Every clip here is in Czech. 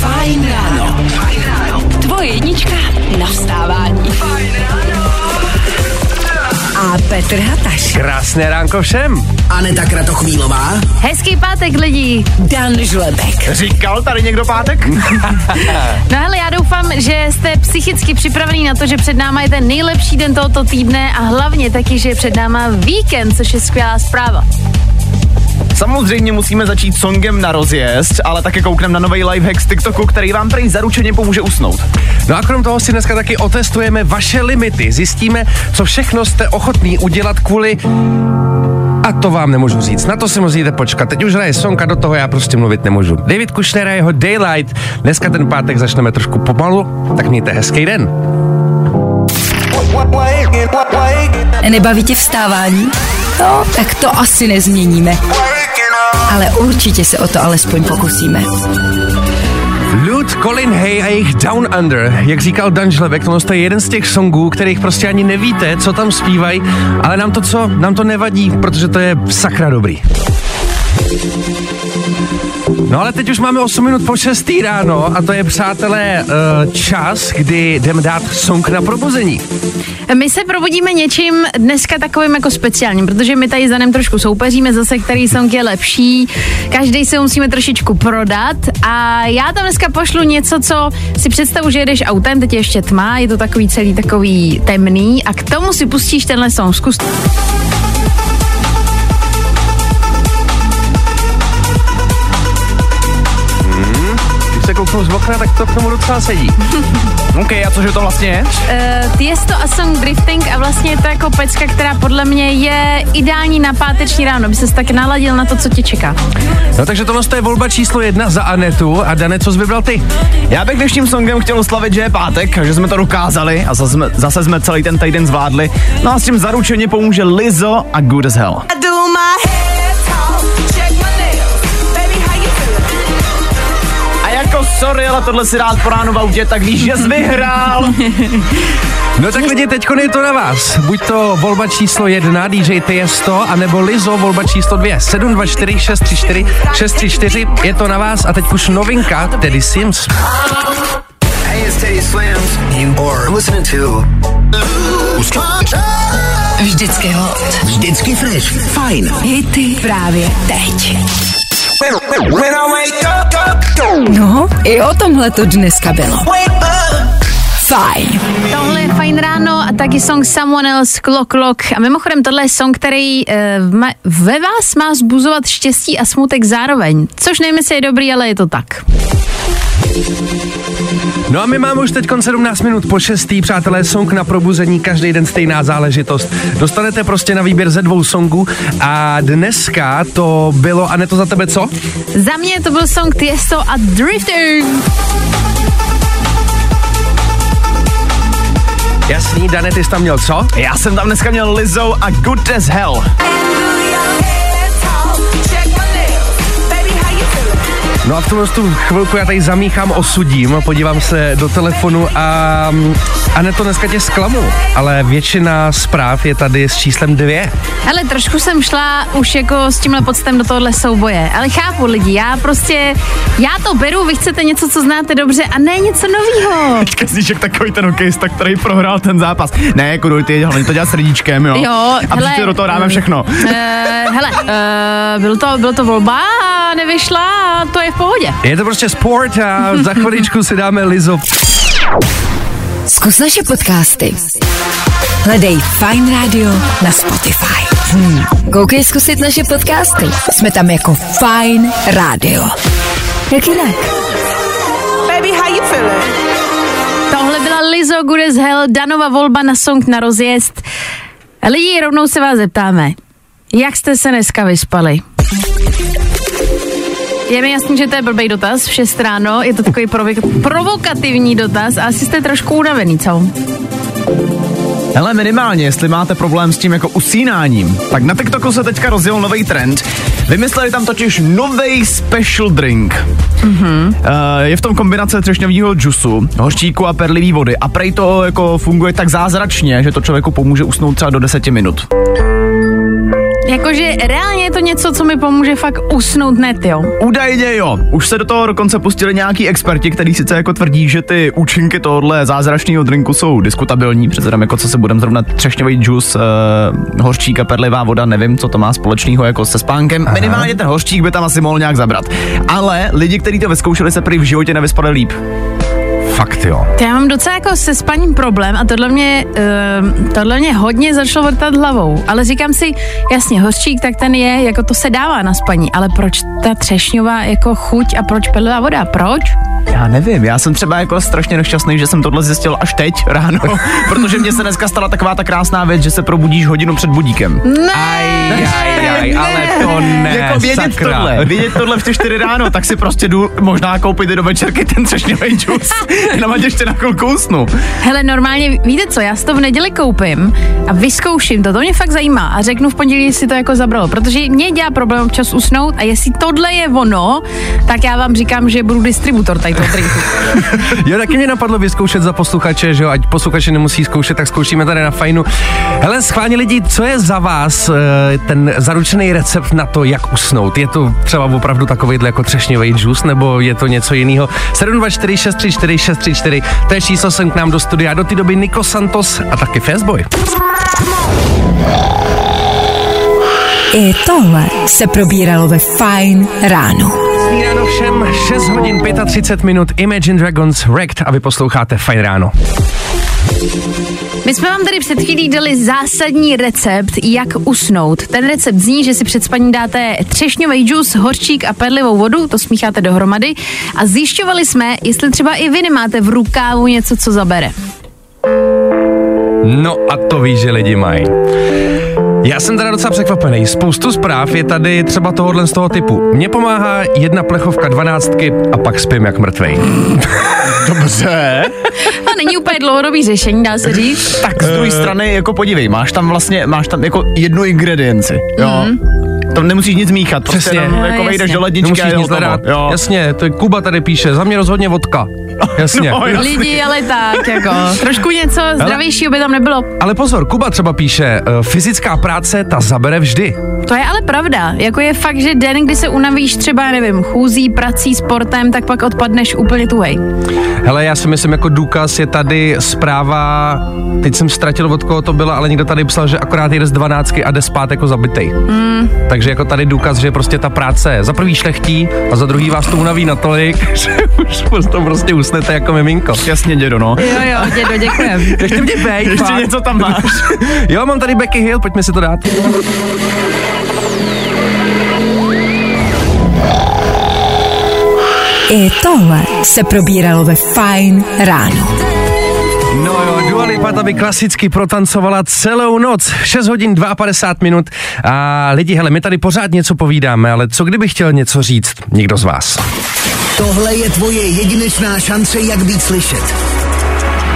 Fajn ráno. Tvoje jednička na vstávání. A Petr Hataš. Krásné ránko všem. Aneta Kratochvílová. Hezký pátek lidí. Dan Žlebek. Říkal tady někdo pátek? No hele, já doufám, že jste psychicky připravený na to, že před náma je ten nejlepší den tohoto týdne a hlavně taky, že je před náma víkend, což je skvělá zpráva. Samozřejmě musíme začít songem na rozjezd, ale také koukneme na nový lifehack z TikToku, který vám prý zaručeně pomůže usnout. No a krom toho si dneska taky otestujeme vaše limity. Zjistíme, co všechno jste ochotný udělat kvůli a to vám nemůžu říct. Na to si musíte počkat. Teď už hraje song a do toho já prostě mluvit nemůžu. David Kushner a jeho Daylight. Dneska ten pátek začneme trošku pomalu, tak mějte hezký den. Nebaví tě vstávání? No, tak to asi nezměníme. Ale určitě se o to alespoň pokusíme. Lud, Colin Hay a jejich Down Under. Jak říkal Dan Žlebek, to je jeden z těch songů, kterých prostě ani nevíte, co tam zpívají, ale nám to co? Nám to nevadí, protože to je sakra dobrý. No ale teď už máme 8 minut po 6 ráno a to je, přátelé, eh, čas, kdy jdeme dát song na probuzení. My se probudíme něčím dneska takovým jako speciálním, protože my tady za trošku soupeříme zase, který song je lepší. Každý se musíme trošičku prodat a já tam dneska pošlu něco, co si představu, že jedeš autem, teď je ještě tma, je to takový celý takový temný a k tomu si pustíš tenhle song. Zkus. Kouknu z okna, tak to k tomu docela sedí. OK, a cože to vlastně je? Uh, Tiesto a song Drifting a vlastně je to jako pecka, která podle mě je ideální na páteční ráno, by se tak naladil na to, co tě čeká. No takže tohle je volba číslo jedna za Anetu a Dane, co jsi vybral ty? Já bych dnešním songem chtěl oslavit, že je pátek, že jsme to dokázali a zase jsme, zase jsme celý ten týden zvládli. No a s tím zaručeně pomůže Lizzo a Good as Hell. A jako sorry, ale tohle si rád po ránu v autě, tak víš, že jsi vyhrál. No tak lidi, teď je to na vás. Buď to volba číslo jedna DJ Tiesto, anebo Lizo volba číslo dvě. 724 634 634, je to na vás a teď už novinka, tedy Sims. Hey, it's Teddy Swims. You are listening to Vždycky hot. Vždycky fresh. Fajn. Hity právě teď. No, i o tomhle to dneska bylo. Fajn. Tohle je fajn ráno a taky song Someone Else Clock Clock. A mimochodem tohle je song, který ma- ve vás má zbuzovat štěstí a smutek zároveň. Což nevím, jestli je dobrý, ale je to tak. No a my máme už teď 17 minut po 6. Přátelé, song na probuzení, každý den stejná záležitost. Dostanete prostě na výběr ze dvou songů a dneska to bylo, a ne to za tebe co? Za mě to byl song Tiesto a Drifting. Jasný, Dane, ty jsi tam měl co? Já jsem tam dneska měl Lizzo a Good as Hell. No a v tomhle tu chvilku já tady zamíchám, osudím, podívám se do telefonu a, a ne to dneska tě zklamu, ale většina zpráv je tady s číslem dvě. Ale trošku jsem šla už jako s tímhle poctem do tohohle souboje. Ale chápu lidi, já prostě, já to beru, vy chcete něco, co znáte dobře a ne něco novýho. Teďka zníš jak takový ten hokejista, který prohrál ten zápas. Ne, kudu, ty hlavně to dělat srdíčkem, jo. Jo, a hele, do toho dáme všechno. Uh, hele, uh, byl to, byl to volba a nevyšla a to je v pohodě. Je to prostě sport a za chviličku si dáme Lizo. Zkus naše podcasty. Hledej Fine Radio na Spotify. Hmm. Koukej zkusit naše podcasty. Jsme tam jako Fine Radio. Jak jinak? Tohle byla Lizzo Good as Hell, Danova volba na song na rozjezd. Lidi, rovnou se vás zeptáme, jak jste se dneska vyspali? Je mi jasný, že to je blbý dotaz v 6 ráno, je to takový provo- provokativní dotaz a asi jste trošku unavený, co? Hele, minimálně, jestli máte problém s tím jako usínáním, tak na TikToku se teďka rozjel nový trend. Vymysleli tam totiž nový special drink. Mm-hmm. Uh, je v tom kombinace třešňového džusu, hořčíku a perlivý vody a prej to jako funguje tak zázračně, že to člověku pomůže usnout třeba do 10 minut. Jakože reálně je to něco, co mi pomůže fakt usnout net, jo. Údajně jo. Už se do toho dokonce pustili nějaký experti, kteří sice jako tvrdí, že ty účinky tohohle zázračného drinku jsou diskutabilní, přece tam jako co se budeme zrovna třešňový džus, uh, hořčík a perlivá voda, nevím, co to má společného jako se spánkem. Aha. Minimálně ten hořčík by tam asi mohl nějak zabrat. Ale lidi, kteří to vyzkoušeli, se prý v životě nevyspali líp. Fakt jo. To já mám docela jako se spaním problém a tohle mě, uh, tohle mě hodně začalo vrtat hlavou. Ale říkám si, jasně, hořčík, tak ten je, jako to se dává na spaní, ale proč ta třešňová jako chuť a proč perlivá voda? Proč? Já nevím, já jsem třeba jako strašně nešťastný, že jsem tohle zjistil až teď ráno, protože mě se dneska stala taková ta krásná věc, že se probudíš hodinu před budíkem. Ne, Aj, aj, aj, ale to ne, jako vědět sakra. tohle, vědět tohle v ty 4 ráno, tak si prostě jdu možná koupit do večerky ten třešňový džus. Jenom ať ještě na chvilku usnu. Hele, normálně, víte co, já si to v neděli koupím a vyzkouším to, to mě fakt zajímá a řeknu v pondělí, jestli to jako zabralo, protože mě dělá problém občas usnout a jestli tohle je ono, tak já vám říkám, že budu distributor tady toho drinku. Jo, taky mě napadlo vyzkoušet za posluchače, že jo, ať posluchači nemusí zkoušet, tak zkoušíme tady na fajnu. Hele, schválně lidi, co je za vás eh, ten zaručený recept na to, jak usnout? Je to třeba opravdu takovýhle jako třešňový džus, nebo je to něco jiného? 724 634 634, to je číslo sem k nám do studia. Do té doby Niko Santos a taky Fastboy. I tohle se probíralo ve Fine ráno. Ráno všem 6 hodin 35 minut Imagine Dragons Wrecked a vy posloucháte Fajn ráno. My jsme vám tady před chvílí dali zásadní recept, jak usnout. Ten recept zní, že si před spaním dáte třešňový džus, horčík a perlivou vodu, to smícháte dohromady a zjišťovali jsme, jestli třeba i vy nemáte v rukávu něco, co zabere. No a to víš, že lidi mají. Já jsem teda docela překvapený. Spoustu zpráv je tady třeba tohohle z toho typu. Mně pomáhá jedna plechovka dvanáctky a pak spím jak mrtvej. Dobře. A není úplně dlouhodobý řešení, dá se říct. Tak z druhé strany, jako podívej, máš tam vlastně, máš tam jako jednu ingredienci, jo. Mm-hmm. Tam nemusíš nic míchat, prostě Přesně. jenom No, jako jasně. vejdeš do ledničky Nemusíš a je nic hledat. Jo. Jasně, to je Kuba tady píše, za mě rozhodně vodka. Jasně. No, jo. Lidi, ale tak, jako, trošku něco zdravějšího by tam nebylo. Ale pozor, Kuba třeba píše, eh, fyzická práce ta zabere vždy. To je ale pravda. Jako je fakt, že den, kdy se unavíš třeba, nevím, chůzí, prací, sportem, tak pak odpadneš úplně tuhej. Hele, já si myslím, jako důkaz je tady zpráva, teď jsem ztratil, od koho to byla, ale někdo tady psal, že akorát jde z 12 a jde spát jako zabitej. Mm. Takže jako tady důkaz, že prostě ta práce za prvý šlechtí a za druhý vás to unaví natolik, že už potom prostě usnete jako miminko. Jasně, dědo, no. Jo, jo, dědo, děkujem. Ještě mě bej, Ještě fakt. něco tam máš. Jo, mám tady Becky Hill, pojďme si to dát. I tohle se probíralo ve Fine ráno. No jo, Dua Lipa ta by klasicky protancovala celou noc, 6 hodin 52 minut a lidi, hele, my tady pořád něco povídáme, ale co kdyby chtěl něco říct někdo z vás? Tohle je tvoje jedinečná šance, jak být slyšet.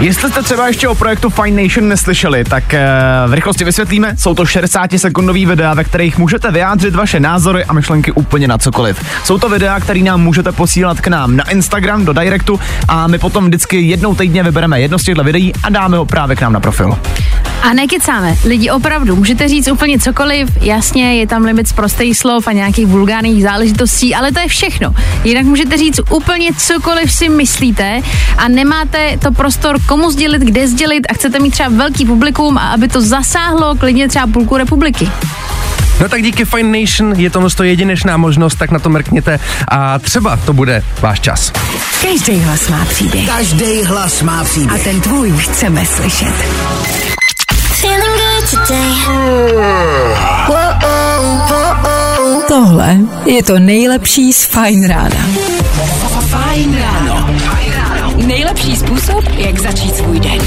Jestli jste třeba ještě o projektu Fine Nation neslyšeli, tak eh, v rychlosti vysvětlíme. Jsou to 60-sekundový videa, ve kterých můžete vyjádřit vaše názory a myšlenky úplně na cokoliv. Jsou to videa, které nám můžete posílat k nám na Instagram, do Directu a my potom vždycky jednou týdně vybereme jedno z těchto videí a dáme ho právě k nám na profil. A nekecáme, lidi opravdu, můžete říct úplně cokoliv, jasně, je tam limit z prostých slov a nějakých vulgárních záležitostí, ale to je všechno. Jinak můžete říct úplně cokoliv si myslíte a nemáte to prostor komu sdělit, kde sdělit a chcete mít třeba velký publikum a aby to zasáhlo klidně třeba půlku republiky. No tak díky Fine Nation je to jedinečná možnost, tak na to mrkněte a třeba to bude váš čas. Každý hlas má příběh. Každý hlas má A příběh. ten tvůj chceme slyšet. Tohle je to nejlepší z Fine rána. Fajn ráno. Nejlepší způsob, jak začít svůj den.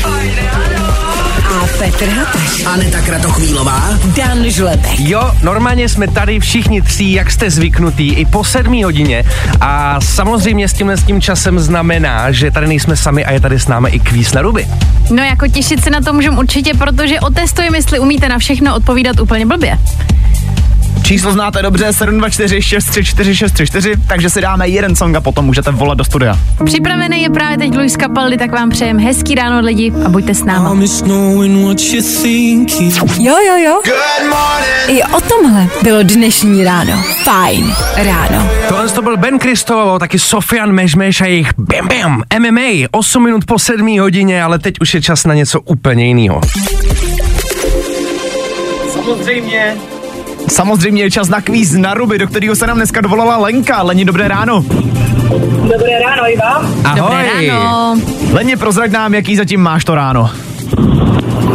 A Petr Hataš, Aneta Kratochvílová. Dan Žlebek. Jo, normálně jsme tady všichni tří, jak jste zvyknutí, i po sedmí hodině a samozřejmě s tímhle s tím časem znamená, že tady nejsme sami a je tady s námi i kvíz na ruby. No jako těšit se na to můžeme určitě, protože otestujeme, jestli umíte na všechno odpovídat úplně blbě. Číslo znáte dobře, 724 634 634, takže si dáme jeden song a potom můžete volat do studia. Připravený je právě teď Luis Capaldi, tak vám přejem hezký ráno lidi a buďte s náma. Jo, jo, jo. I o tomhle bylo dnešní ráno. Fajn ráno. Tohle to byl Ben Kristovo, taky Sofian Mežmeš a jejich Bam Bam MMA. 8 minut po 7 hodině, ale teď už je čas na něco úplně jiného. Samozřejmě je čas na kvíz na ruby, do kterého se nám dneska dovolala Lenka. Leni, dobré ráno. Dobré ráno i vám. Ahoj. Dobré ráno. Leni, prozrať nám, jaký zatím máš to ráno.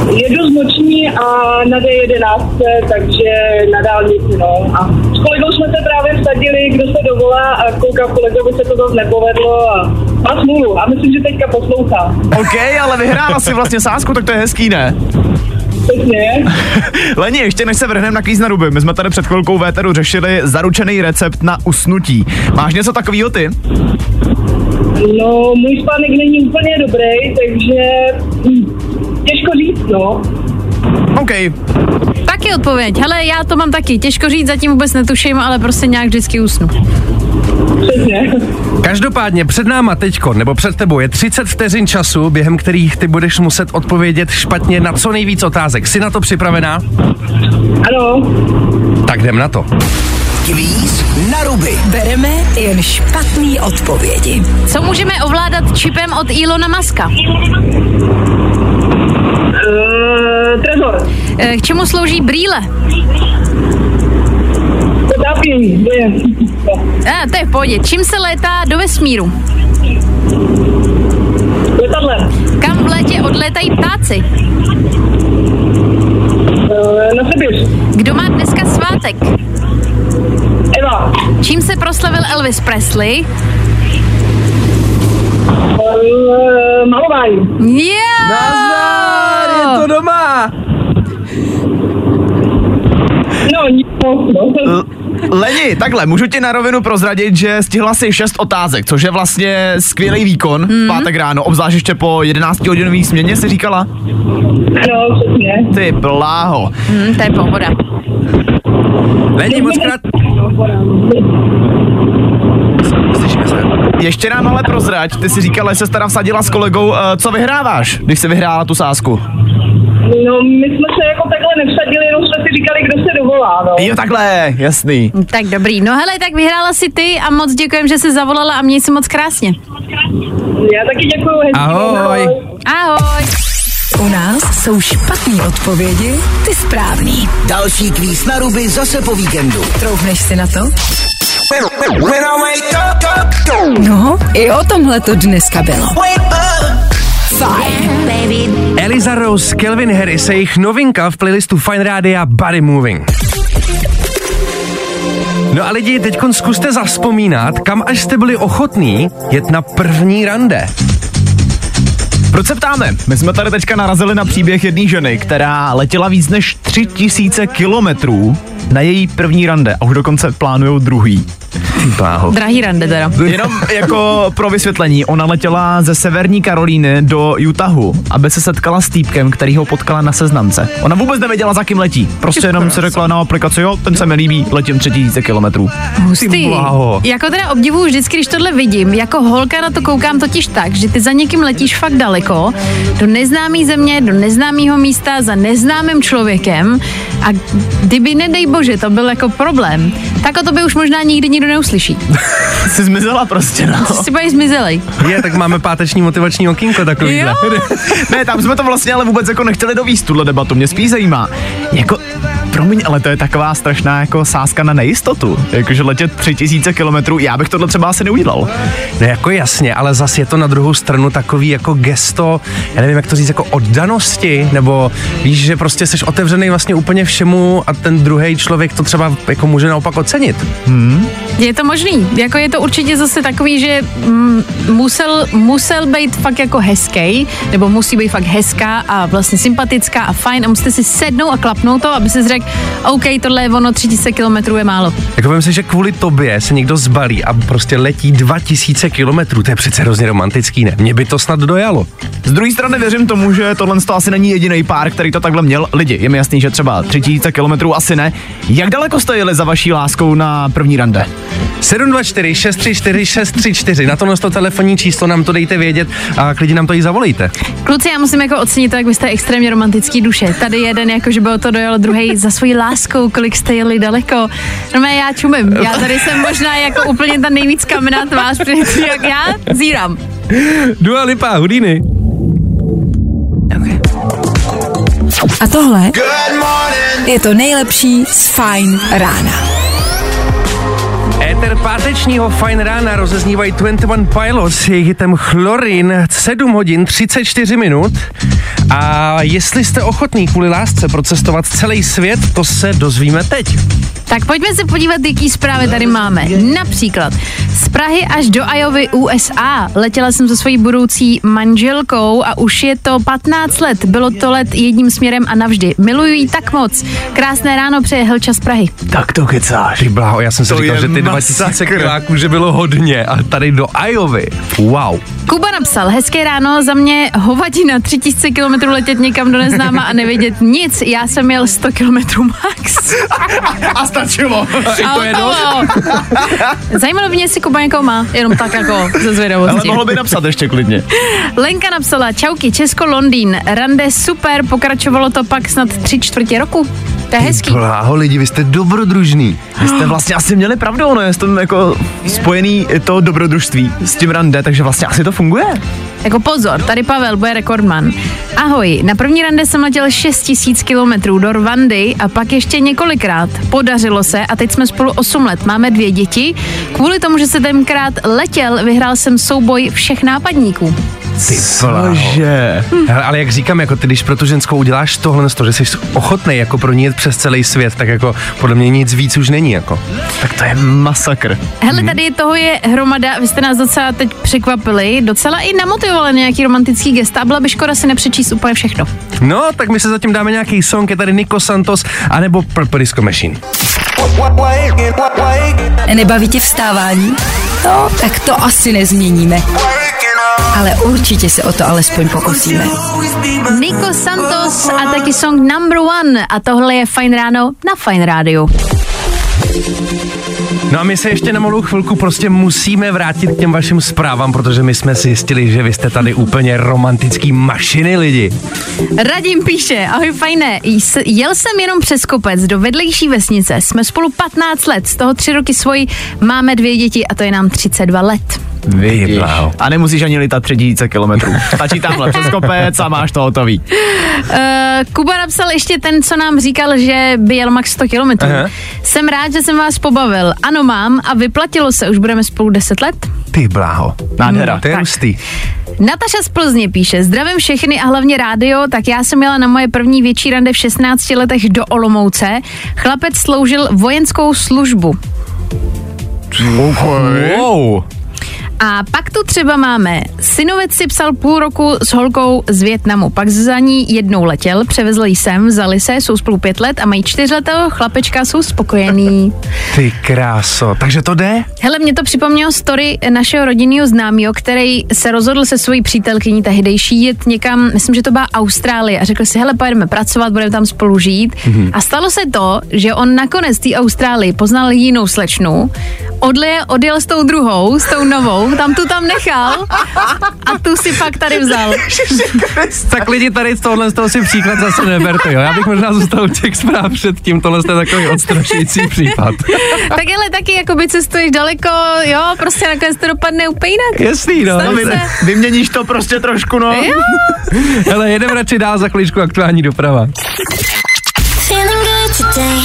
Jedu z noční a na D11, takže na dálnici, no. A s kolegou jsme se právě vsadili, kdo se dovolá a koukám, kolegovi se to zase nepovedlo a má smůlu. A myslím, že teďka poslouchá. OK, ale vyhrála si vlastně sásku, tak to je hezký, ne? Přesně. Leni, ještě než se vrhneme na kvíz na ruby, my jsme tady před chvilkou véteru řešili zaručený recept na usnutí. Máš něco takového ty? No, můj spánek není úplně dobrý, takže hm, těžko říct, no. OK, Taky odpověď. Hele, já to mám taky. Těžko říct, zatím vůbec netuším, ale prostě nějak vždycky usnu. Přesně. Každopádně před náma teďko, nebo před tebou je 30 vteřin času, během kterých ty budeš muset odpovědět špatně na co nejvíc otázek. Jsi na to připravená? Ano, Tak jdem na to. Kvíz na ruby. Bereme jen špatný odpovědi. Co můžeme ovládat čipem od Ilona Maska? uh, Trezor, Eh, K čemu slouží brýle? potápění, to je. A, to je v pohodě. Čím se létá do vesmíru? Letadlem, Kam v létě odlétají ptáci? uh, na Sibir, Kdo má dneska svátek? Eva, Čím se proslavil Elvis Presley? uh, malování, Yeah! Je to doma! no, nic moc, no. Leni, takhle, můžu ti na rovinu prozradit, že stihla si šest otázek, což je vlastně skvělý výkon v pátek ráno, obzvlášť ještě po 11 hodinový směně si říkala? Ano, přesně. Ty bláho. Hm, to je pohoda. Lení, moc krát... Slyšíme se. Ještě nám ale prozrať, ty si říkala, že se teda vsadila s kolegou, eh, co vyhráváš, když jsi vyhrála tu sásku. No, my jsme se jako takhle nevsadili, jenom jsme si říkali, kdo se dovolá, no. Jo, takhle, jasný. Tak dobrý. No hele, tak vyhrála si ty a moc děkujem, že jsi zavolala a měj se moc krásně. Já taky děkuju. hezký Ahoj. den, Ahoj. U nás jsou špatný odpovědi, ty správný. Další kvíz na ruby zase po víkendu. Troufneš si na to? No, i o tomhle to dneska bylo. Eliza Rose, Kelvin Harris jejich novinka v playlistu Fine Rádia Body Moving. No a lidi, teď zkuste zaspomínat, kam až jste byli ochotní jet na první rande. Proč se ptáme? My jsme tady teďka narazili na příběh jedné ženy, která letěla víc než 3000 kilometrů na její první rande a už dokonce plánujou druhý. Bláho. Drahý rande teda. Jenom jako pro vysvětlení, ona letěla ze severní Karolíny do Utahu, aby se setkala s týpkem, který ho potkala na seznamce. Ona vůbec nevěděla, za kým letí. Prostě jenom si řekla na aplikaci, jo, ten se mi líbí, letím 3000 kilometrů. Hustý. Jako teda obdivuju vždycky, když tohle vidím. Jako holka na to koukám totiž tak, že ty za někým letíš fakt daleko, do neznámé země, do neznámého místa, za neznámým člověkem a kdyby, nedej bože, to byl jako problém, tak o to by už možná nikdy nikdo neuslyší. Jsi zmizela prostě, no. Jsi úplně zmizelej. Je, tak máme páteční motivační okýnko takovýhle. Jo. Ne, tam jsme to vlastně ale vůbec jako nechtěli dovíst, tuhle debatu. Mě spíš zajímá, jako, promiň, ale to je taková strašná jako sázka na nejistotu. Jakože letět 3000 kilometrů, já bych tohle třeba asi neudělal. No jako jasně, ale zas je to na druhou stranu takový jako gesto, já nevím, jak to říct, jako oddanosti, nebo víš, že prostě jsi otevřený vlastně úplně všemu a ten druhý člověk to třeba jako může naopak ocenit. Je to možný. Jako je to určitě zase takový, že mm, musel, musel být fakt jako hezký, nebo musí být fakt hezká a vlastně sympatická a fajn a musíte si sednout a klapnout to, aby si řekl, OK, tohle je ono, 3000 kilometrů je málo. Jako vím si, že kvůli tobě se někdo zbalí a prostě letí 2000 kilometrů, to je přece hrozně romantický, ne? Mě by to snad dojalo. Z druhé strany věřím tomu, že tohle to asi není jediný pár, který to takhle měl. Lidi, je mi jasný, že třeba 3000 kilometrů asi ne. Jak daleko jste jeli za vaší láskou na první rande? 724 634 634, na tohle to telefonní číslo nám to dejte vědět a klidně nám to i zavolejte. Kluci, já musím jako ocenit to, jak vy jste extrémně romantický duše. Tady jeden, jako že bylo to dojel, druhý za svojí láskou, kolik jste jeli daleko. No mé, já čumím. Já tady jsem možná jako úplně ta nejvíc kamená tvář, protože jak já zírám. Dua Lipa, Houdini. A tohle je to nejlepší z Fine rána. Éter pátečního Fine rána rozeznívají 21 Pilots jejich hitem Chlorin 7 hodin 34 minut. A jestli jste ochotný kvůli lásce procestovat celý svět, to se dozvíme teď. Tak pojďme se podívat, jaký zprávy tady máme. Například z Prahy až do Iovy USA. Letěla jsem se svojí budoucí manželkou a už je to 15 let. Bylo to let jedním směrem a navždy. Miluju jí tak moc. Krásné ráno přeje Helča z Prahy. Tak to kecáš. Ty bláho, já jsem si To říkal, je že ty 2000 masakr. kiláků, že bylo hodně a tady do Iovy. Wow. Kuba napsal, hezké ráno, za mě hovadina 3000 km letět někam do neznáma a nevědět nic. Já jsem měl 100 km max. A stačilo. A to je. Zajímalo by mě, jestli Kuba někoho má, jenom tak jako ze Ale zvědavosti. mohlo by napsat ještě klidně. Lenka napsala, čauky, Česko, Londýn, rande super, pokračovalo to pak snad tři čtvrtě roku. To je hezký. Bláho lidi, vy jste dobrodružný. Vy jste vlastně asi měli pravdu, ono je s tom jako spojený to dobrodružství s tím rande, takže vlastně asi to funguje. Jako pozor, tady Pavel bude rekordman. Ahoj, na první rande jsem letěl 6000 kilometrů do Rwandy a pak ještě několikrát. Podařilo se a teď jsme spolu 8 let, máme dvě děti. Kvůli tomu, že se tenkrát letěl, vyhrál jsem souboj všech nápadníků. Ty bláho. Že. Hele, ale jak říkám, jako ty, když pro tu ženskou uděláš tohle, to, že jsi ochotný jako pro ní jet přes celý svět, tak jako podle mě nic víc už není jako. Tak to je masakr. Hele, tady toho je hromada, vy jste nás docela teď překvapili, docela i namotivovali na nějaký romantický gesta a byla by škoda si nepřečíst úplně všechno. No, tak my se zatím dáme nějaký song, je tady Nico Santos, anebo Purple Disco Machine. Nebaví tě vstávání? No, tak to asi nezměníme. Ale určitě se o to alespoň pokusíme. Nico Santos a taky song Number One a tohle je Fine Ráno na Fine Rádiu. No a my se ještě na malou chvilku prostě musíme vrátit k těm vašim zprávám, protože my jsme zjistili, že vy jste tady úplně romantický mašiny lidi. Radim píše, ahoj fajné, jel jsem jenom přes kopec do vedlejší vesnice, jsme spolu 15 let, z toho 3 roky svoji, máme dvě děti a to je nám 32 let. Vy. A nemusíš ani lítat 3000 kilometrů. Stačí tamhle přes kopec a máš to hotový. Uh, Kuba napsal ještě ten, co nám říkal, že by jel max 100 kilometrů. Jsem rád, že jsem vás pobavil. Ano, mám a vyplatilo se, už budeme spolu 10 let. Ty bláho. Nádhera. To je hustý. Nataša z Plzně píše, zdravím všechny a hlavně rádio, tak já jsem jela na moje první větší rande v 16 letech do Olomouce. Chlapec sloužil vojenskou službu. Wow. A pak tu třeba máme, synovec si psal půl roku s holkou z Větnamu, pak za ní jednou letěl, převezl jí sem, vzali se, jsou spolu pět let a mají čtyřletého chlapečka, jsou spokojený. Ty kráso. Takže to jde? Hele, mě to připomnělo story našeho rodinného známého, který se rozhodl se svojí přítelkyní tehdejší jet někam, myslím, že to byla Austrálie a řekl si, hele, pojedeme pracovat, budeme tam spolu žít. Mm-hmm. A stalo se to, že on nakonec té Austrálii poznal jinou slečnu, odle, odjel s tou druhou, s tou novou, tam tu tam nechal a tu si pak tady vzal. tak lidi tady z tohohle z toho si příklad zase neberte, jo. Já bych možná zůstal u těch zpráv před tím, tohle je takový odstrašující případ. Tak ale taky jako by cestuješ daleko, jo, prostě nakonec to dopadne úplně jinak. Jasný, no. Stane Vy, vyměníš to prostě trošku, no. Jo. Hele, jedeme radši dál za chvíličku aktuální doprava. Feeling good today.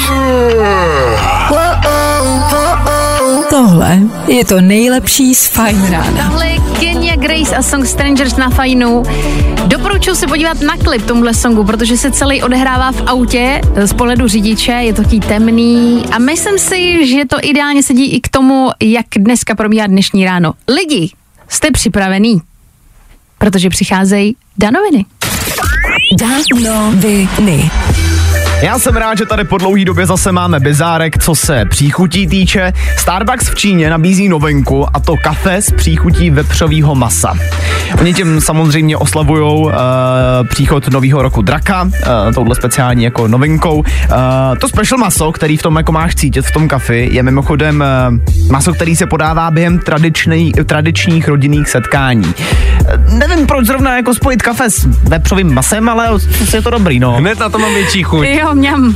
Whoa, oh, whoa, oh. Tohle je to nejlepší z Fajn rána. Tohle je Kenya Grace a song Strangers na fajnu. Doporučuji se podívat na klip tomuhle songu, protože se celý odehrává v autě z pohledu řidiče, je to taký temný a myslím si, že to ideálně sedí i k tomu, jak dneska probíhá dnešní ráno. Lidi, jste připravení? Protože přicházejí danoviny. Danoviny. Já jsem rád, že tady po dlouhý době zase máme bizárek, co se příchutí týče. Starbucks v Číně nabízí novinku a to kafe s příchutí vepřového masa. Oni tím samozřejmě oslavují uh, příchod nového roku draka, uh, touhle speciální jako novinkou. Uh, to special maso, který v tom jako máš cítit v tom kafi, je mimochodem uh, maso, který se podává během tradičný, tradičních rodinných setkání. Uh, nevím, proč zrovna jako spojit kafe s vepřovým masem, ale je to dobrý, no. Hned na to mám větší chuť. Jo, mňam.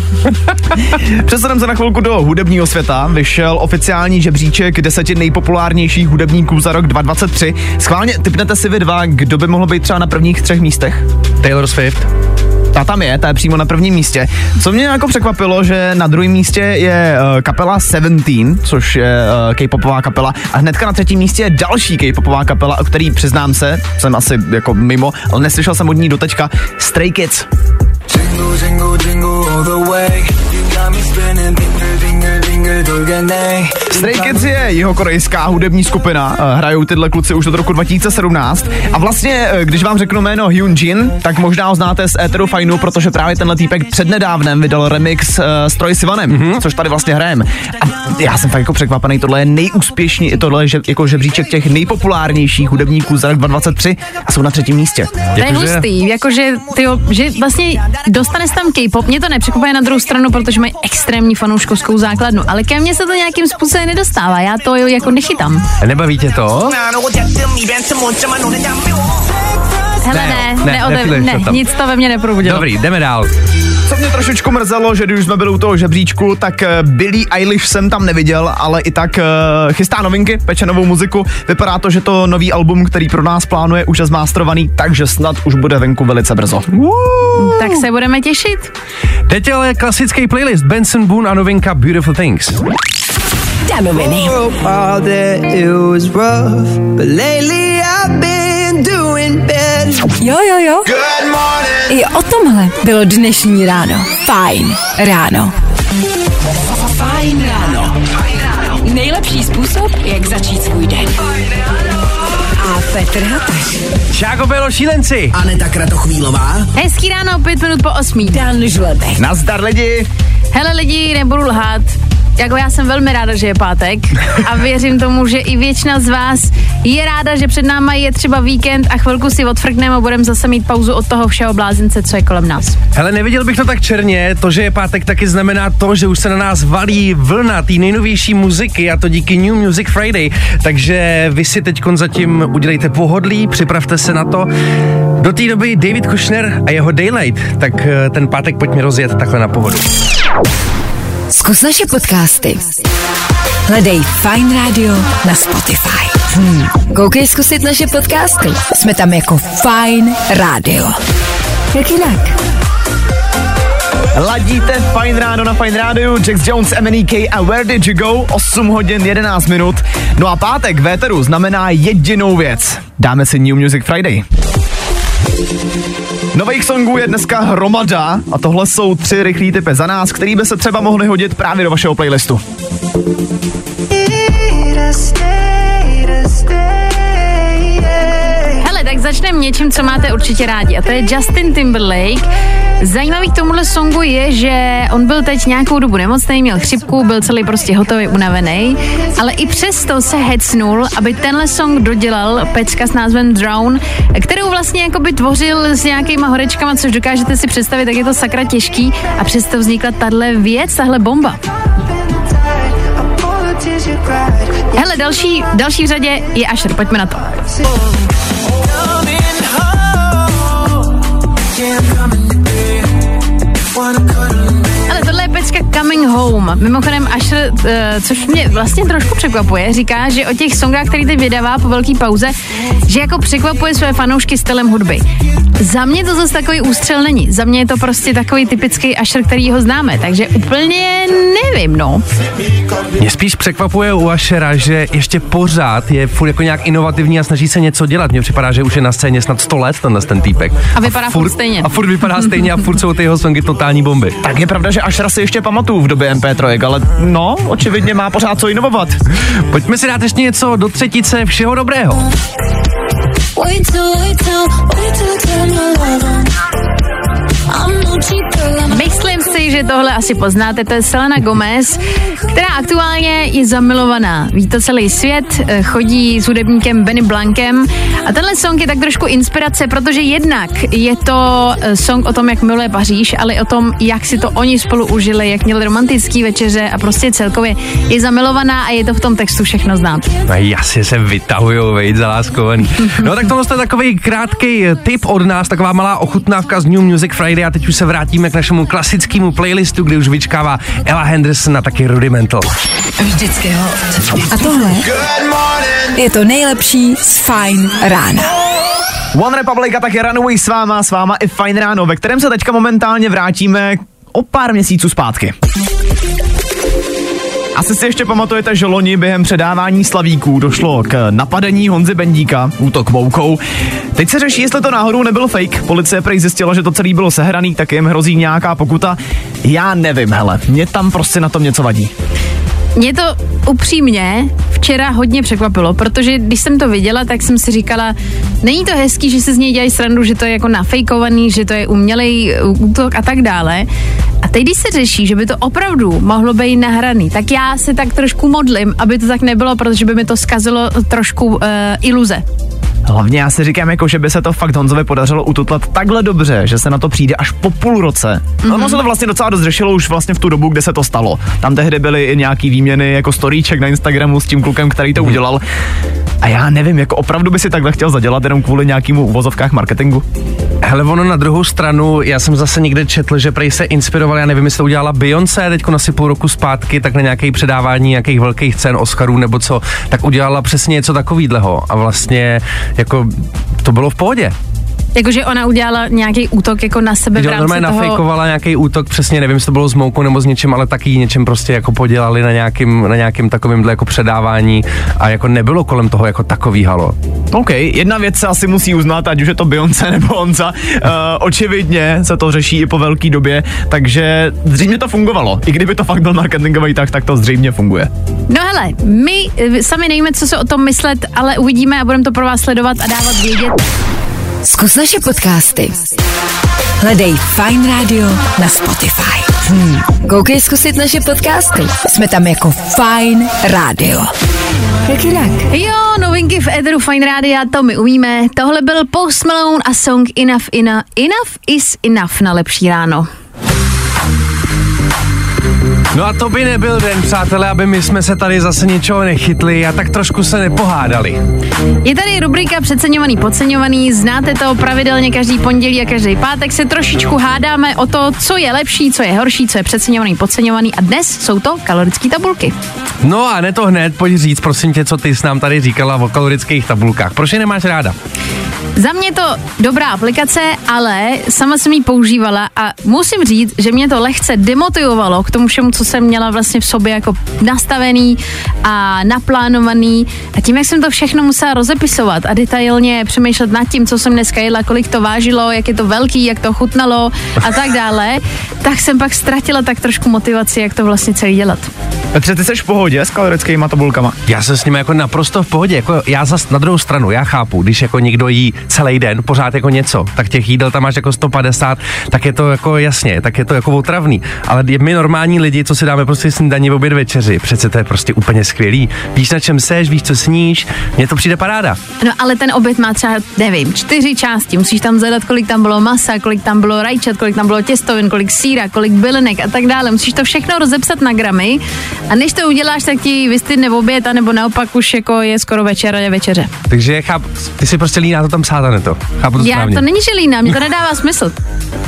Přesuneme se na chvilku do hudebního světa. Vyšel oficiální žebříček deseti nejpopulárnějších hudebníků za rok 2023. Schválně typnete si vy dva, kdo by mohl být třeba na prvních třech místech? Taylor Swift. Ta tam je, ta je přímo na prvním místě. Co mě jako překvapilo, že na druhém místě je uh, kapela Seventeen, což je uh, K-popová kapela, a hnedka na třetím místě je další K-popová kapela, o který přiznám se, jsem asi jako mimo, ale neslyšel jsem od ní doteďka Stray Kids. Jingle, jingle, jingle all the way. You got me spinning, Stray Kids je jeho korejská hudební skupina, eh, hrajou tyhle kluci už od roku 2017 a vlastně, eh, když vám řeknu jméno Hyun Jin, tak možná ho znáte z Eteru Fajnu, protože právě tenhle týpek přednedávnem vydal remix uh, s Troy Sivanem, mm-hmm. což tady vlastně hrajem. A já jsem fakt jako překvapený, tohle je nejúspěšnější, tohle je že, jako žebříček těch nejpopulárnějších hudebníků za rok 2023 a jsou na třetím místě. To je hustý, jakože tyjo, že vlastně dostaneš tam K-pop, mě to nepřekvapuje na druhou stranu, protože mají extrémní fanouškovskou základnu, ale ke mně se to nějakým způsobem nedostává, já to jako nechytám. Nebaví tě to? Hele Ne, ne, ne, ne, ne, ne, nic to ve mně neprobudilo. Dobrý, jdeme dál. Co mě trošičku mrzelo, že když jsme byli u toho žebříčku, tak eh, Billie Eilish jsem tam neviděl, ale i tak uh, chystá novinky, peče novou muziku. Vypadá to, že to nový album, který pro nás plánuje, už je zmástrovaný, takže snad už bude venku velice brzo. Tak se budeme těšit. Teď ale klasický playlist Benson Boone a novinka Beautiful Things. Danoviny. All that it was rough, but lately I've been doing better. Jo, jo, jo. Good morning. I o tomhle bylo dnešní ráno. Fajn ráno. Fajn ráno. Nejlepší způsob, jak začít svůj den. A Petr Hataš. Šáko bylo šílenci. Aneta Kratochvílová. Hezký ráno, pět minut po osmí. Dan Žlebek. Nazdar lidi! Hele lidi, nebudu lhát. Jako já jsem velmi ráda, že je pátek a věřím tomu, že i většina z vás je ráda, že před náma je třeba víkend a chvilku si odfrkneme a budeme zase mít pauzu od toho všeho blázince, co je kolem nás. Hele, neviděl bych to tak černě, to, že je pátek, taky znamená to, že už se na nás valí vlna té nejnovější muziky a to díky New Music Friday, takže vy si teď zatím udělejte pohodlí, připravte se na to. Do té doby David Kushner a jeho Daylight, tak eh, ten pátek pojďme rozjet takhle na pohodu. Zkus naše podcasty. Hledej Fine Radio na Spotify. Hmm. Koukej zkusit naše podcasty. Jsme tam jako Fine Radio. Jak jinak? Ladíte Fine Ráno na Fine Rádiu, Jax Jones, MNEK a Where Did You Go? 8 hodin 11 minut. No a pátek v éteru znamená jedinou věc. Dáme si New Music Friday. Nových songů je dneska hromada a tohle jsou tři rychlí typy za nás, který by se třeba mohli hodit právě do vašeho playlistu. Začneme něčím, co máte určitě rádi a to je Justin Timberlake. Zajímavý k tomuhle songu je, že on byl teď nějakou dobu nemocný, měl chřipku, byl celý prostě hotový, unavený, ale i přesto se hecnul, aby tenhle song dodělal pecka s názvem Drown, kterou vlastně jako by tvořil s nějakýma horečkama, což dokážete si představit, tak je to sakra těžký a přesto vznikla tahle věc, tahle bomba. Hele, další, další v řadě je Asher, pojďme na to. Coming Home. Mimochodem, až, uh, což mě vlastně trošku překvapuje, říká, že o těch songách, který teď vydává po velké pauze, že jako překvapuje své fanoušky stylem hudby. Za mě to zase takový ústřel není. Za mě je to prostě takový typický Asher, který ho známe, takže úplně nevím, no. Mě spíš překvapuje u Ashera, že ještě pořád je furt jako nějak inovativní a snaží se něco dělat. Mně připadá, že už je na scéně snad 100 let tenhle ten týpek. A vypadá furt stejně. A furt vypadá stejně a furt jsou ty jeho songy totální bomby. Tak je pravda, že Ashera si ještě pamatuju v době MP3, ale no, očividně má pořád co inovovat. Pojďme si dát ještě něco do třetice všeho dobrého. Wait till, wait till, wait till Myslím si, že tohle asi poznáte, to je Selena Gomez, která aktuálně je zamilovaná. Ví to celý svět, eh, chodí s hudebníkem Benny Blankem a tenhle song je tak trošku inspirace, protože jednak je to eh, song o tom, jak miluje Paříž, ale o tom, jak si to oni spolu užili, jak měli romantický večeře a prostě celkově je zamilovaná a je to v tom textu všechno znát. No jasně se vytahujou, vejď zaláskovaný. No tak tohle je takový krátký tip od nás, taková malá ochutnávka z New Music Friday a teď už se vrátíme k našemu klasickému playlistu, kde už vyčkává Ella Henderson a taky Rudimental. Vždycky hot. A tohle je to nejlepší z Fine rána. One Republic a také Runaway s váma, s váma i Fine Ráno, ve kterém se teďka momentálně vrátíme o pár měsíců zpátky. Asi si ještě pamatujete, že loni během předávání slavíků došlo k napadení Honzy Bendíka, útok moukou. Teď se řeší, jestli to náhodou nebyl fake. Policie prej zjistila, že to celý bylo sehraný, tak jim hrozí nějaká pokuta. Já nevím, hele, mě tam prostě na tom něco vadí. Mě to upřímně včera hodně překvapilo, protože když jsem to viděla, tak jsem si říkala, není to hezký, že se z něj dělají srandu, že to je jako nafejkovaný, že to je umělej útok a tak dále. A teď, když se řeší, že by to opravdu mohlo být nahraný, tak já se tak trošku modlím, aby to tak nebylo, protože by mi to zkazilo trošku uh, iluze. Hlavně já si říkám, jako, že by se to fakt Honzovi podařilo ututlat takhle dobře, že se na to přijde až po půl roce. Mm-hmm. Ono se to vlastně docela dost řešilo už vlastně v tu dobu, kde se to stalo. Tam tehdy byly i nějaký výměny jako storíček na Instagramu s tím klukem, který to udělal. A já nevím, jako opravdu by si takhle chtěl zadělat jenom kvůli nějakému uvozovkách marketingu. Hele, ono na druhou stranu, já jsem zase někde četl, že prej se inspiroval, já nevím, jestli to udělala Beyoncé teď asi půl roku zpátky, tak na nějaké předávání nějakých velkých cen Oscarů nebo co, tak udělala přesně něco takového. A vlastně jako to bylo v pohodě. Jakože ona udělala nějaký útok jako na sebe v Že ona rámci normálně toho... nafejkovala nějaký útok, přesně nevím, jestli to bylo s moukou nebo s něčím, ale taky něčem prostě jako podělali na nějakým, na nějakým takovýmhle jako předávání a jako nebylo kolem toho jako takový halo. OK, jedna věc se asi musí uznat, ať už je to Beyoncé nebo Honza. Uh, očividně se to řeší i po velké době, takže zřejmě to fungovalo. I kdyby to fakt byl marketingový tak, tak to zřejmě funguje. No hele, my eh, sami nevíme, co se o tom myslet, ale uvidíme a budeme to pro vás sledovat a dávat vědět. Zkus naše podcasty. Hledej Fine Radio na Spotify. Hmm. Koukej zkusit naše podcasty. Jsme tam jako Fine Radio. Jak jinak? Jo, novinky v Eteru Fine Rádia, to my umíme. Tohle byl Post Malone a song Enough, Enough, Enough is Enough na lepší ráno. No a to by nebyl den, přátelé, aby my jsme se tady zase něčeho nechytli a tak trošku se nepohádali. Je tady rubrika Přeceňovaný, podceňovaný, znáte to pravidelně každý pondělí a každý pátek se trošičku hádáme o to, co je lepší, co je horší, co je přeceňovaný, podceňovaný a dnes jsou to kalorické tabulky. No a ne to hned, pojď říct, prosím tě, co ty jsi nám tady říkala o kalorických tabulkách. Proč je nemáš ráda? Za mě to dobrá aplikace, ale sama jsem ji používala a musím říct, že mě to lehce demotivovalo k tomu všemu, co jsem měla vlastně v sobě jako nastavený a naplánovaný a tím, jak jsem to všechno musela rozepisovat a detailně přemýšlet nad tím, co jsem dneska jedla, kolik to vážilo, jak je to velký, jak to chutnalo a tak dále, tak jsem pak ztratila tak trošku motivaci, jak to vlastně celý dělat. Petře, ty jsi v pohodě s kalorickými tabulkama? Já jsem s nimi jako naprosto v pohodě. Jako já zas na druhou stranu, já chápu, když jako někdo jí celý den pořád jako něco, tak těch jídel tam máš jako 150, tak je to jako jasně, tak je to jako otravný. Ale my normální lidi, co si dáme prostě snídaní, oběd, večeři, přece to je prostě úplně skvělý. Víš, na čem seš, víš, co sníš, mně to přijde paráda. No ale ten oběd má třeba, nevím, čtyři části. Musíš tam zadat, kolik tam bylo masa, kolik tam bylo rajčat, kolik tam bylo těstovin, kolik síra, kolik bylinek a tak dále. Musíš to všechno rozepsat na gramy A než to uděláš, tak ti vystydne oběd, nebo naopak už jako je skoro večer a je večeře. Takže cháp, ty si prostě líná to tam psát, a ne to. Chápu to Já správně. to není že líná, mě to nedává smysl.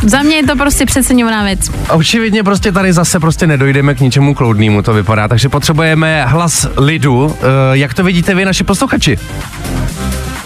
Za mě je to prostě přeceňovaná věc. Očividně prostě tady zase prostě nedojdeme k ničemu kloudnému, to vypadá, takže potřebujeme hlas lidu. Uh, jak to vidíte vy, naši posluchači?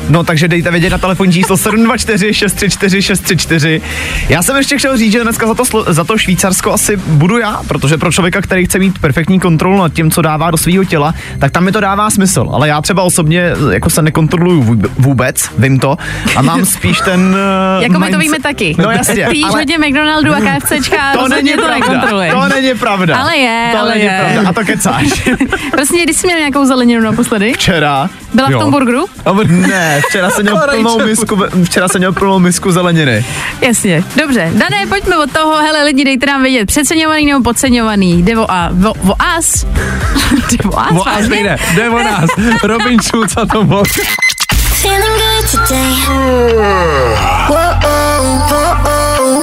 No takže dejte vědět na telefonní číslo 724 634 634. Já jsem ještě chtěl říct, že dneska za to, slo- za to Švýcarsko asi budu já, protože pro člověka, který chce mít perfektní kontrolu nad tím, co dává do svého těla, tak tam mi to dává smysl. Ale já třeba osobně jako se nekontroluju vůb- vůbec, vím to, a mám spíš ten. Uh, Jako my to víme taky. No jasně. Jíš ale hodně McDonaldu a KFCčka a to není to pravda. nekontroluješ. To není pravda. Ale je, to ale není je. pravda. A to kecáš. Prostě, když jsi měl nějakou zeleninu naposledy? Včera. Byla v Jo. tom burgeru? Ne, včera jsem měl plnou misku, včera jsem měl plnou misku zeleniny. Jasně. Dobře, Dané, pojďme od toho. Hele, lidi, dejte nám vědět, přeceňovaný nebo podceňovaný. Jde o, a, o, o as? Jde o as, O nás vážně? nejde, jde o nás. Robin Schulz a to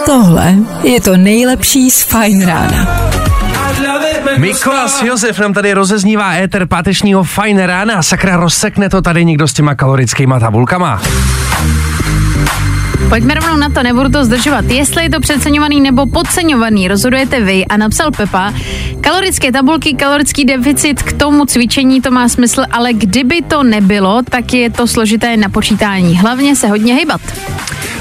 Tohle je to nejlepší z Fajn rána. Mikolas Josef nám tady rozeznívá éter pátečního fajn rána. Sakra, rozsekne to tady někdo s těma kalorickýma tabulkama. Pojďme rovnou na to, nebudu to zdržovat. Jestli je to přeceňovaný nebo podceňovaný, rozhodujete vy a napsal Pepa. Kalorické tabulky, kalorický deficit k tomu cvičení, to má smysl, ale kdyby to nebylo, tak je to složité na počítání. Hlavně se hodně hejbat.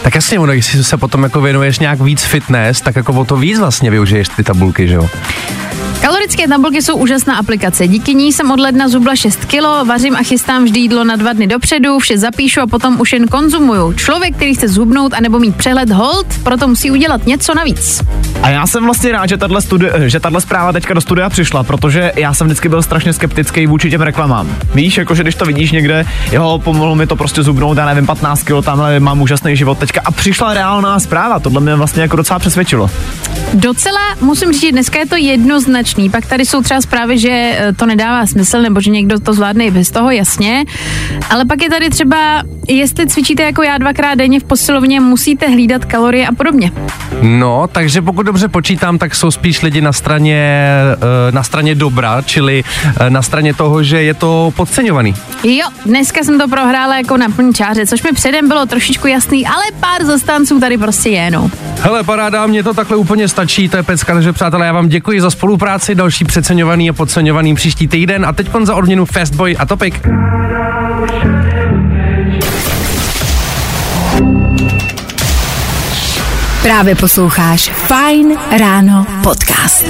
Tak jasně, ono, jestli se potom jako věnuješ nějak víc fitness, tak jako o to víc vlastně využiješ ty tabulky, že jo? Kalorické tabulky jsou úžasná aplikace. Díky ní jsem od ledna zubla 6 kilo, vařím a chystám vždy jídlo na dva dny dopředu, vše zapíšu a potom už jen konzumuju. Člověk, který chce zhubnout anebo mít přehled hold, proto musí udělat něco navíc. A já jsem vlastně rád, že tahle, studi- že tahle zpráva teďka do studia přišla, protože já jsem vždycky byl strašně skeptický vůči těm reklamám. Víš, jakože když to vidíš někde, jo, pomohlo mi to prostě zubnout, já nevím, 15 kg, tamhle mám úžasný život teďka a přišla reálná zpráva, tohle mě vlastně jako docela přesvědčilo. Docela musím říct, dneska je to jednoznačný. Pak tady jsou třeba zprávy, že eh, to nedává smysl, nebo že někdo to zvládne i bez toho, jasně. Ale pak je tady třeba, jestli cvičíte jako já dvakrát denně v posilovně, musíte hlídat kalorie a podobně. No, takže pokud dobře počítám, tak jsou spíš lidi na straně, eh, na straně dobra, čili eh, na straně toho, že je to podceňovaný. Jo, dneska jsem to prohrála jako na plný čáře, což mi předem bylo trošičku jasný, ale pár zastánců tady prostě je, no. Hele, paráda, mě to takhle úplně stačí, to je pecka, takže přátelé, já vám děkuji za spolupráci, další přeceňovaný a podceňovaný příští týden a teď za odměnu Fastboy a Topik. Právě posloucháš Fajn ráno podcast.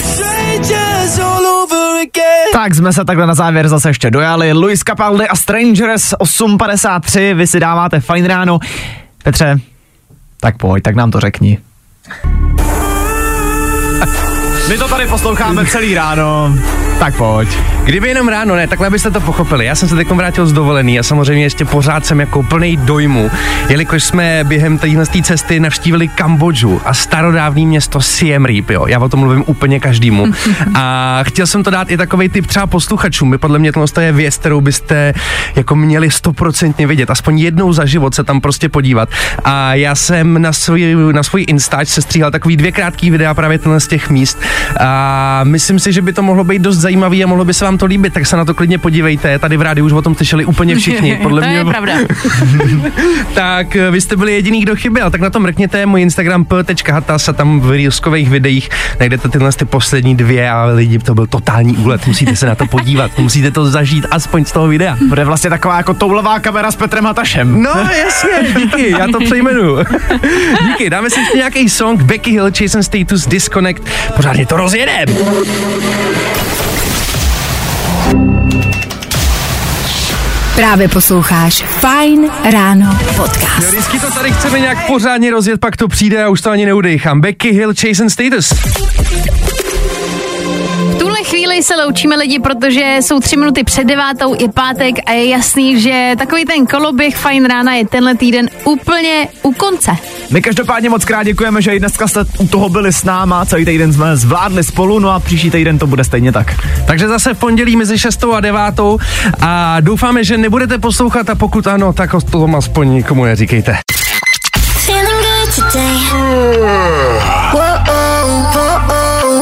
Tak jsme se takhle na závěr zase ještě dojali. Luis Capaldi a Strangers 8.53, vy si dáváte fajn ráno. Petře, tak pojď, tak nám to řekni. My to tady posloucháme celý ráno, tak pojď. Kdyby jenom ráno, ne, takhle byste to pochopili. Já jsem se teď vrátil z dovolený a samozřejmě ještě pořád jsem jako plný dojmu, jelikož jsme během téhle cesty navštívili Kambodžu a starodávný město Siem Reap, jo. Já o tom mluvím úplně každému. A chtěl jsem to dát i takový typ třeba posluchačům. My podle mě tohle je věc, kterou byste jako měli stoprocentně vidět. Aspoň jednou za život se tam prostě podívat. A já jsem na svůj, na svůj Instač se stříhal takový dvě krátký videa právě tenhle z těch míst. A myslím si, že by to mohlo být dost zajímavý a mohlo by se vám to líbit, tak se na to klidně podívejte. Tady v rádiu už o tom slyšeli úplně všichni. Podle to mě je pravda. tak eh, vy jste byli jediný, kdo chyběl, tak na to mrkněte můj Instagram p.hatas a tam v reelskových videích najdete tyhle ty poslední dvě a lidi, to byl totální úlet, musíte se na to podívat, musíte to zažít aspoň z toho videa. Bude vlastně taková jako toulová kamera s Petrem Hatašem. No jasně, díky, já to přejmenuju. díky, dáme si ještě nějaký song Becky Hill, Jason Status, Disconnect, pořádně to rozjedem. Právě posloucháš Fajn ráno podcast. Vždycky to tady chceme nějak pořádně rozjet, pak to přijde a už to ani neudejchám. Becky Hill, Jason Status. Chvíli se loučíme lidi, protože jsou tři minuty před devátou, je pátek a je jasný, že takový ten koloběh fajn rána je tenhle týden úplně u konce. My každopádně moc krát děkujeme, že i dneska jste u toho byli s náma, celý týden jsme zvládli spolu, no a příští týden to bude stejně tak. Takže zase v pondělí mezi 6 a 9 a doufáme, že nebudete poslouchat a pokud ano, tak o tom aspoň nikomu neříkejte. feeling good today. Whoa, whoa, whoa.